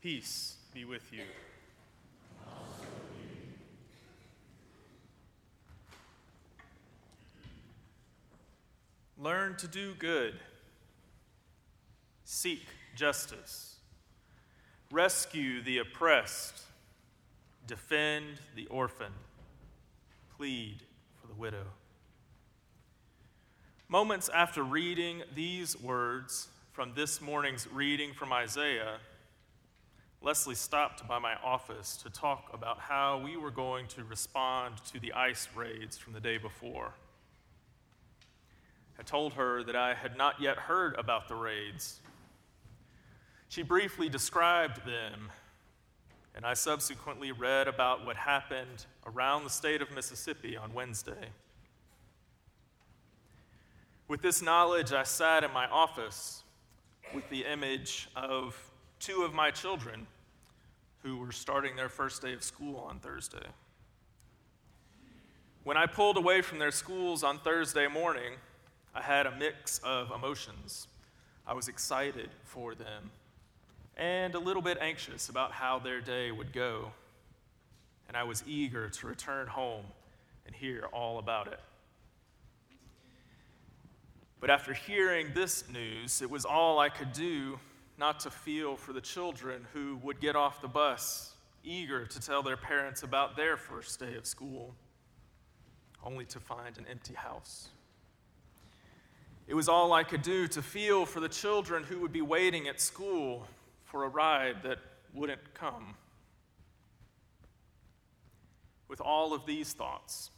Peace be with you. Learn to do good. Seek justice. Rescue the oppressed. Defend the orphan. Plead for the widow. Moments after reading these words from this morning's reading from Isaiah, Leslie stopped by my office to talk about how we were going to respond to the ICE raids from the day before. I told her that I had not yet heard about the raids. She briefly described them, and I subsequently read about what happened around the state of Mississippi on Wednesday. With this knowledge, I sat in my office with the image of two of my children who were starting their first day of school on Thursday. When I pulled away from their schools on Thursday morning, I had a mix of emotions. I was excited for them and a little bit anxious about how their day would go. And I was eager to return home and hear all about it. But after hearing this news, it was all I could do not to feel for the children who would get off the bus, eager to tell their parents about their first day of school, only to find an empty house. It was all I could do to feel for the children who would be waiting at school for a ride that wouldn't come. With all of these thoughts,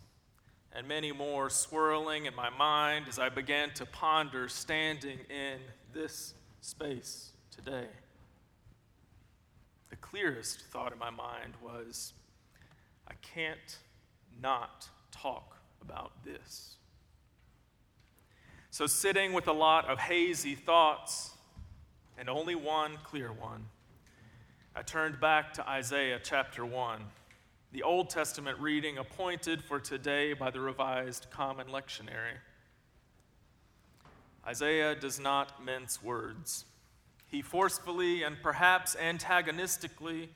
and many more swirling in my mind as I began to ponder standing in this space today. The clearest thought in my mind was I can't not talk about this. So, sitting with a lot of hazy thoughts and only one clear one, I turned back to Isaiah chapter 1, the Old Testament reading appointed for today by the Revised Common Lectionary. Isaiah does not mince words. He forcefully and perhaps antagonistically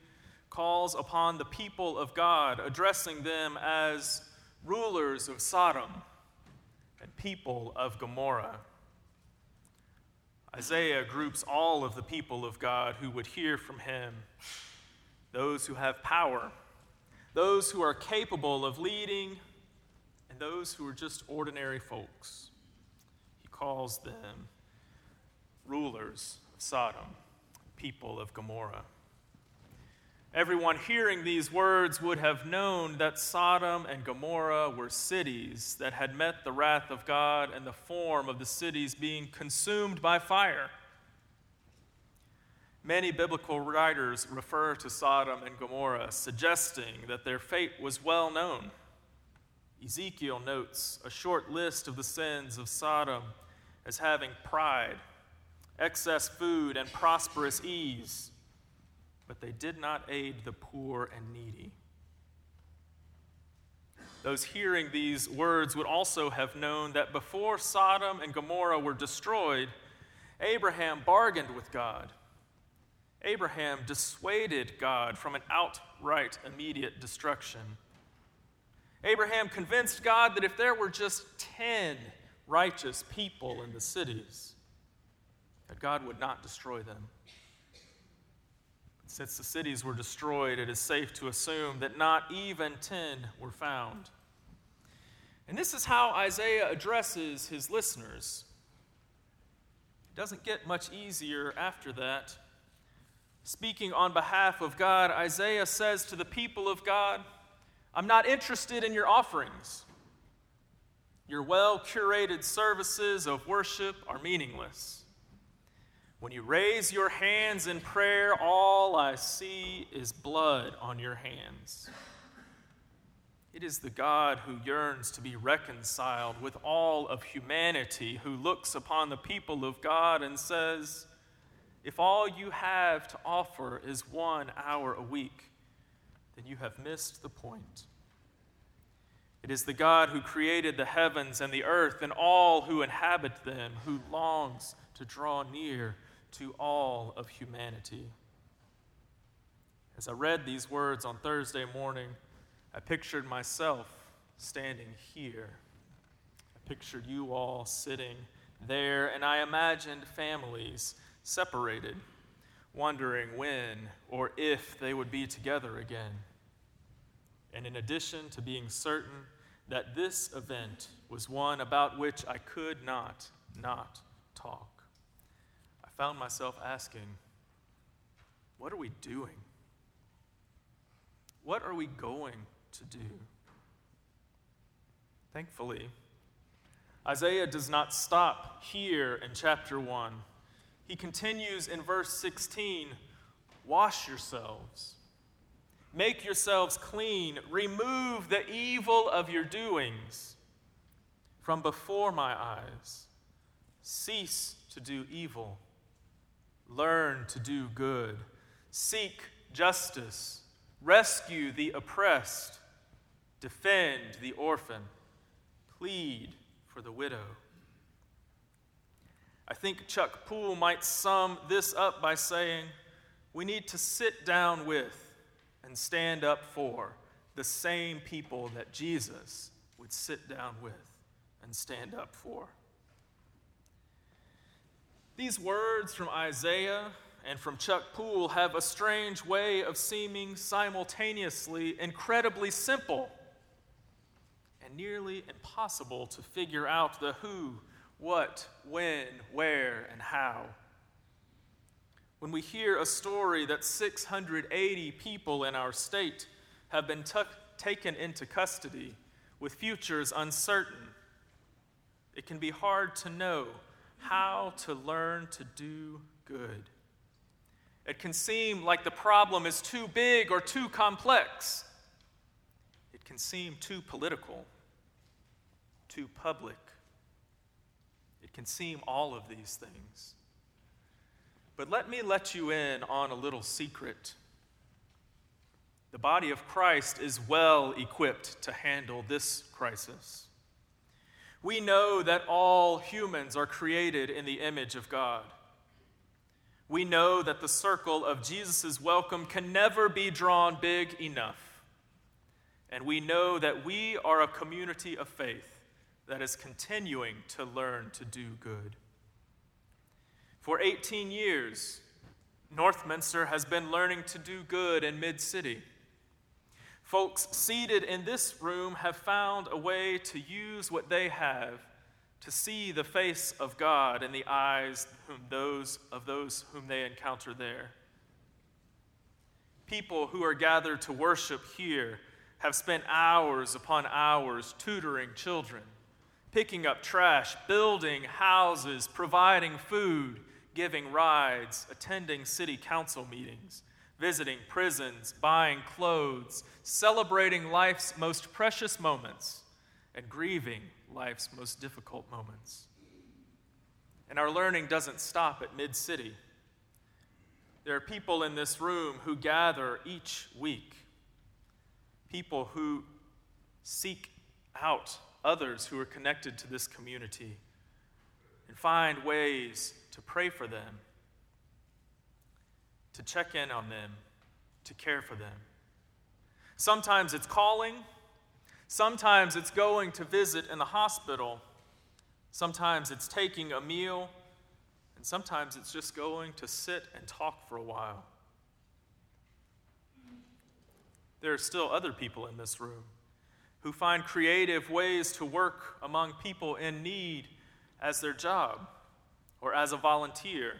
calls upon the people of God, addressing them as rulers of Sodom and people of Gomorrah. Isaiah groups all of the people of God who would hear from him those who have power, those who are capable of leading, and those who are just ordinary folks. He calls them rulers Sodom, people of Gomorrah. Everyone hearing these words would have known that Sodom and Gomorrah were cities that had met the wrath of God and the form of the cities being consumed by fire. Many biblical writers refer to Sodom and Gomorrah, suggesting that their fate was well known. Ezekiel notes a short list of the sins of Sodom as having pride excess food, and prosperous ease, but they did not aid the poor and needy. Those hearing these words would also have known that before Sodom and Gomorrah were destroyed, Abraham bargained with God. Abraham dissuaded God from an outright immediate destruction. Abraham convinced God that if there were just 10 righteous people in the cities, that God would not destroy them. Since the cities were destroyed, it is safe to assume that not even 10 were found. And this is how Isaiah addresses his listeners. It doesn't get much easier after that. Speaking on behalf of God, Isaiah says to the people of God, I'm not interested in your offerings. Your well curated services of worship are meaningless. When you raise your hands in prayer, all I see is blood on your hands. It is the God who yearns to be reconciled with all of humanity, who looks upon the people of God and says, If all you have to offer is one hour a week, then you have missed the point. It is the God who created the heavens and the earth and all who inhabit them, who longs to draw near to all of humanity. As I read these words on Thursday morning, I pictured myself standing here. I pictured you all sitting there, and I imagined families separated, wondering when or if they would be together again. And in addition to being certain that this event was one about which I could not not talk, found myself asking, What are we doing? What are we going to do? Thankfully, Isaiah does not stop here in chapter 1. He continues in verse 16 Wash yourselves, make yourselves clean, remove the evil of your doings from before my eyes. Cease to do evil, learn to do good, seek justice, rescue the oppressed, defend the orphan, plead for the widow. I think Chuck Poole might sum this up by saying, We need to sit down with and stand up for the same people that Jesus would sit down with and stand up for. These words from Isaiah and from Chuck Poole have a strange way of seeming simultaneously incredibly simple and nearly impossible to figure out the who, what, when, where, and how. When we hear a story that 680 people in our state have been t- taken into custody with futures uncertain, it can be hard to know how to learn to do good. It can seem like the problem is too big or too complex. It can seem too political too public. It can seem all of these things. But let me let you in on a little secret. The body of Christ is well equipped to handle this crisis. We know that all humans are created in the image of God. We know that the circle of Jesus' welcome can never be drawn big enough. And we know that we are a community of faith that is continuing to learn to do good. For 18 years, Northminster has been learning to do good in Mid City. Folks seated in this room have found a way to use what they have to see the face of God in the eyes those, of those whom they encounter there. People who are gathered to worship here have spent hours upon hours tutoring children picking up trash, building houses, providing food, giving rides, attending city council meetings, visiting prisons, buying clothes, celebrating life's most precious moments, and grieving life's most difficult moments. And our learning doesn't stop at Mid City. There are people in this room who gather each week, people who seek out others who are connected to this community and find ways to pray for them, to check in on them, to care for them. Sometimes it's calling, sometimes it's going to visit in the hospital, sometimes it's taking a meal, and sometimes it's just going to sit and talk for a while. There are still other people in this room who find creative ways to work among people in need as their job or as a volunteer.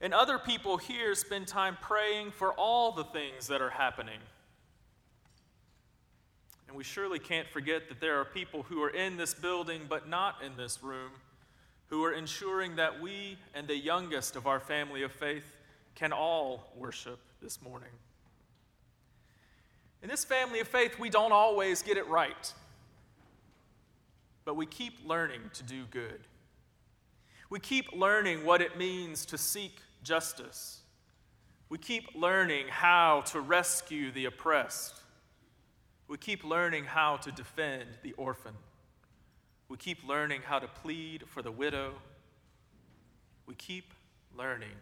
And other people here spend time praying for all the things that are happening. And we surely can't forget that there are people who are in this building but not in this room who are ensuring that we and the youngest of our family of faith can all worship this morning. In this family of faith, we don't always get it right, but we keep learning to do good. We keep learning what it means to seek justice. We keep learning how to rescue the oppressed. We keep learning how to defend the orphan. We keep learning how to plead for the widow. We keep learning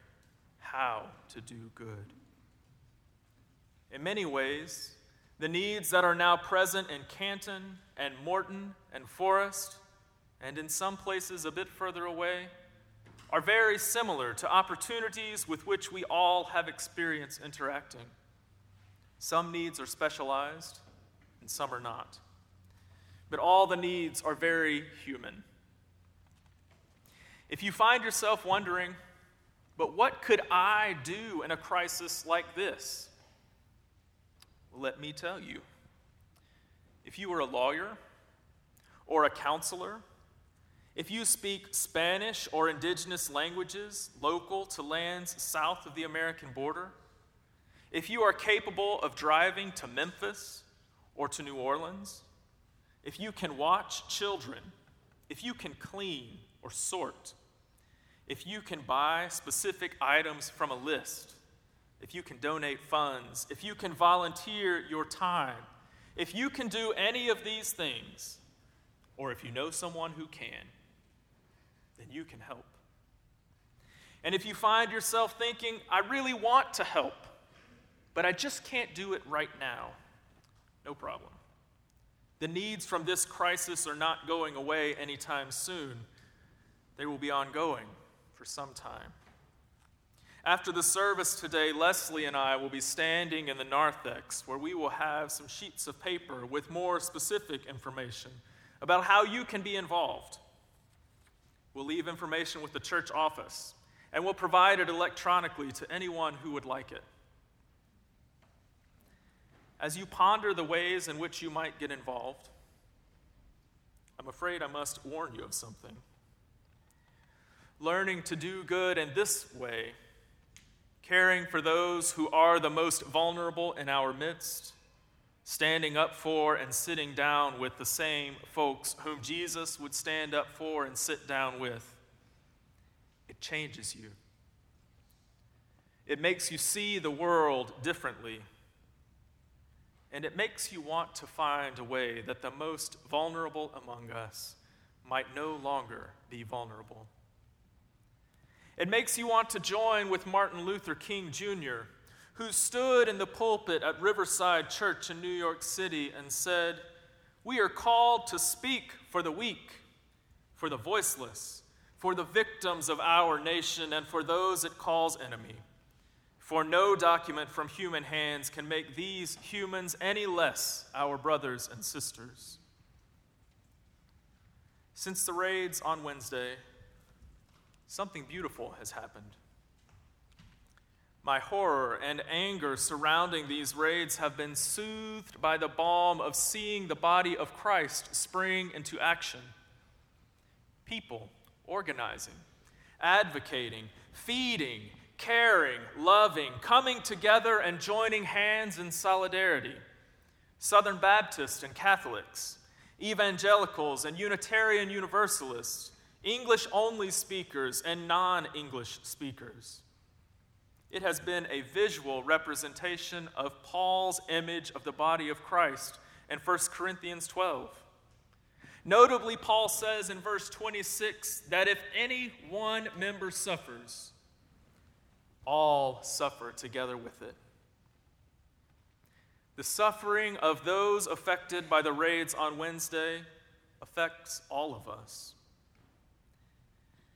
how to do good. In many ways, the needs that are now present in Canton and Morton and Forest, and in some places a bit further away, are very similar to opportunities with which we all have experience interacting. Some needs are specialized, and some are not. But all the needs are very human. If you find yourself wondering, but what could I do in a crisis like this? Well, let me tell you. If you were a lawyer or a counselor, if you speak Spanish or indigenous languages local to lands south of the American border, if you are capable of driving to Memphis or to New Orleans, if you can watch children, if you can clean or sort, if you can buy specific items from a list, if you can donate funds, if you can volunteer your time, if you can do any of these things, or if you know someone who can, then you can help. And if you find yourself thinking, I really want to help, but I just can't do it right now, no problem. The needs from this crisis are not going away anytime soon, they will be ongoing for some time. After the service today, Leslie and I will be standing in the narthex where we will have some sheets of paper with more specific information about how you can be involved. We'll leave information with the church office and we'll provide it electronically to anyone who would like it. As you ponder the ways in which you might get involved, I'm afraid I must warn you of something. Learning to do good in this way caring for those who are the most vulnerable in our midst, standing up for and sitting down with the same folks whom Jesus would stand up for and sit down with. It changes you. It makes you see the world differently. And it makes you want to find a way that the most vulnerable among us might no longer be vulnerable. It makes you want to join with Martin Luther King Jr., who stood in the pulpit at Riverside Church in New York City and said, We are called to speak for the weak, for the voiceless, for the victims of our nation, and for those it calls enemy. For no document from human hands can make these humans any less our brothers and sisters. Since the raids on Wednesday, something beautiful has happened. My horror and anger surrounding these raids have been soothed by the balm of seeing the body of Christ spring into action. People organizing, advocating, feeding, caring, loving, coming together and joining hands in solidarity. Southern Baptists and Catholics, evangelicals and Unitarian Universalists, English only speakers and non English speakers. It has been a visual representation of Paul's image of the body of Christ in 1 Corinthians 12. Notably, Paul says in verse 26 that if any one member suffers, all suffer together with it. The suffering of those affected by the raids on Wednesday affects all of us.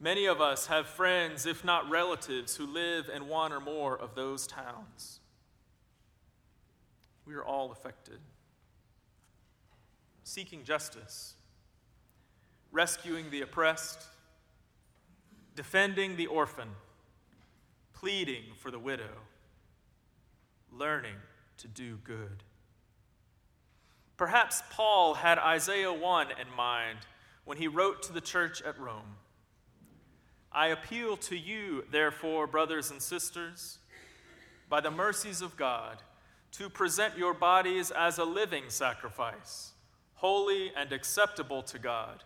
Many of us have friends, if not relatives, who live in one or more of those towns. We are all affected. Seeking justice, rescuing the oppressed, defending the orphan, pleading for the widow, learning to do good. Perhaps Paul had Isaiah 1 in mind when he wrote to the church at Rome. I appeal to you, therefore, brothers and sisters, by the mercies of God, to present your bodies as a living sacrifice, holy and acceptable to God,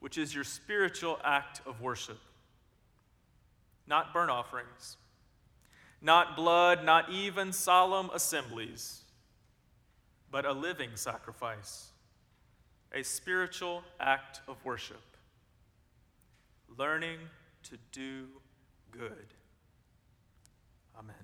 which is your spiritual act of worship. Not burnt offerings, not blood, not even solemn assemblies, but a living sacrifice, a spiritual act of worship. Learning to do good. Amen.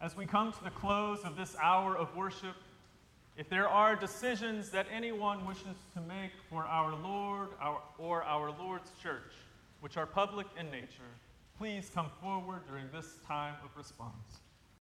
As we come to the close of this hour of worship, if there are decisions that anyone wishes to make for our Lord our, or our Lord's church, which are public in nature, please come forward during this time of response.